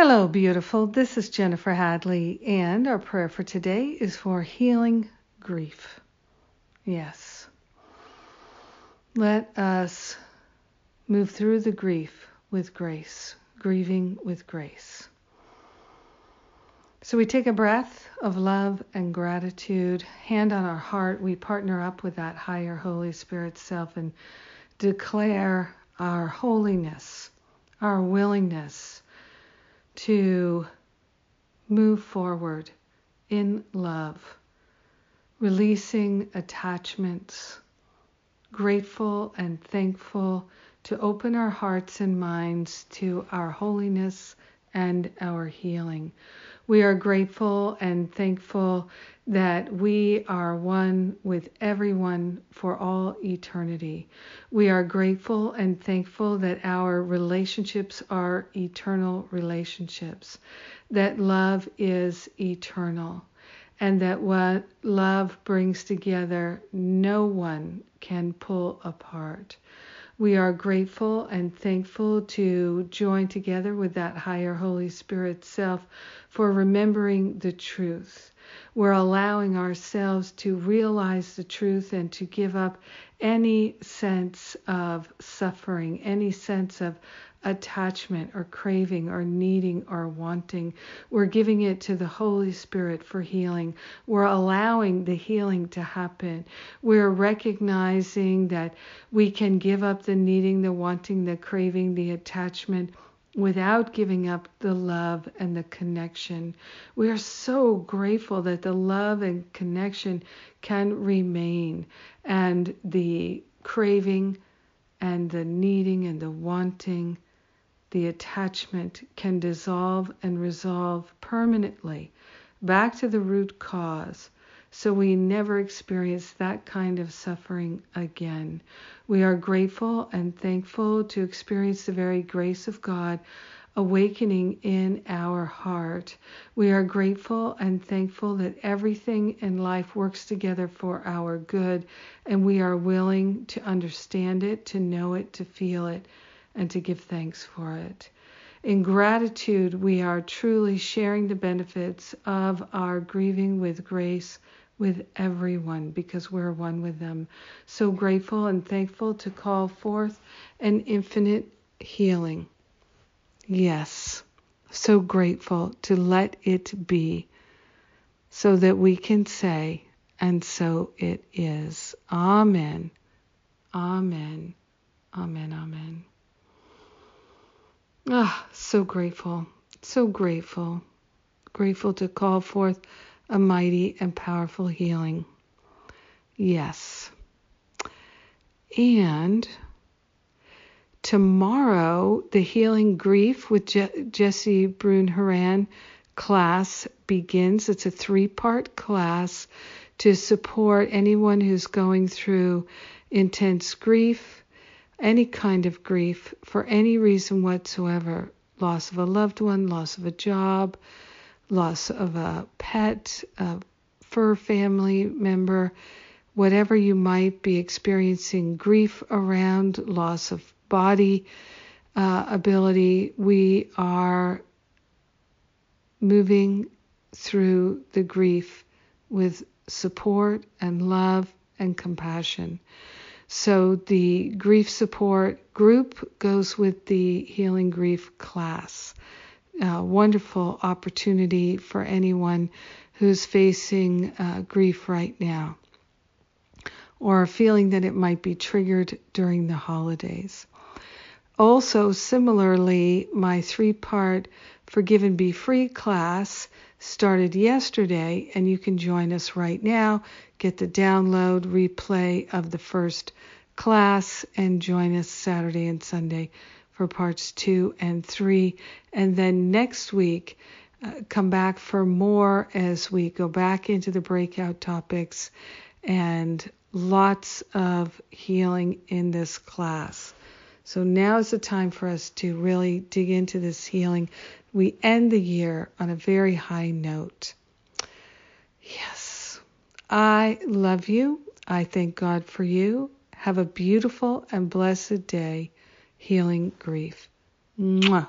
Hello, beautiful. This is Jennifer Hadley, and our prayer for today is for healing grief. Yes. Let us move through the grief with grace, grieving with grace. So we take a breath of love and gratitude, hand on our heart. We partner up with that higher Holy Spirit self and declare our holiness, our willingness to move forward in love, releasing attachments, grateful and thankful to open our hearts and minds to our holiness and our healing. We are grateful and thankful that we are one with everyone for all eternity. We are grateful and thankful that our relationships are eternal relationships, that love is eternal, and that what love brings together, no one can pull apart. We are grateful and thankful to join together with that higher Holy Spirit self for remembering the truth we're allowing ourselves to realize the truth and to give up any sense of suffering, any sense of attachment or craving or needing or wanting. We're giving it to the Holy Spirit for healing. We're allowing the healing to happen. We're recognizing that we can give up the needing, the wanting, the craving, the attachment without giving up the love and the connection. We are so grateful that the love and connection can remain and the craving and the needing and the wanting, the attachment can dissolve and resolve permanently back to the root cause so we never experience that kind of suffering again. We are grateful and thankful to experience the very grace of God awakening in our heart. We are grateful and thankful that everything in life works together for our good, and we are willing to understand it, to know it, to feel it, and to give thanks for it. In gratitude, we are truly sharing the benefits of our grieving with grace with everyone because we're one with them. So grateful and thankful to call forth an infinite healing. Yes, so grateful to let it be so that we can say, and so it is. Amen. Amen. Amen. Amen. Ah, so grateful. So grateful. Grateful to call forth a mighty and powerful healing. Yes. And tomorrow, the Healing Grief with Je- Jesse Brune Haran class begins. It's a three part class to support anyone who's going through intense grief, any kind of grief, for any reason whatsoever loss of a loved one, loss of a job, loss of a pet, a fur family member, whatever you might be experiencing grief around, loss of body uh, ability, we are moving through the grief with support and love and compassion. So the grief support group goes with the healing grief class uh, wonderful opportunity for anyone who's facing uh, grief right now or feeling that it might be triggered during the holidays. Also, similarly, my three part Forgive and Be Free class started yesterday, and you can join us right now. Get the download replay of the first class and join us Saturday and Sunday for parts two and three. And then next week, uh, come back for more as we go back into the breakout topics and lots of healing in this class. So now is the time for us to really dig into this healing. We end the year on a very high note. Yes, I love you. I thank God for you. Have a beautiful and blessed day healing grief. Mwah.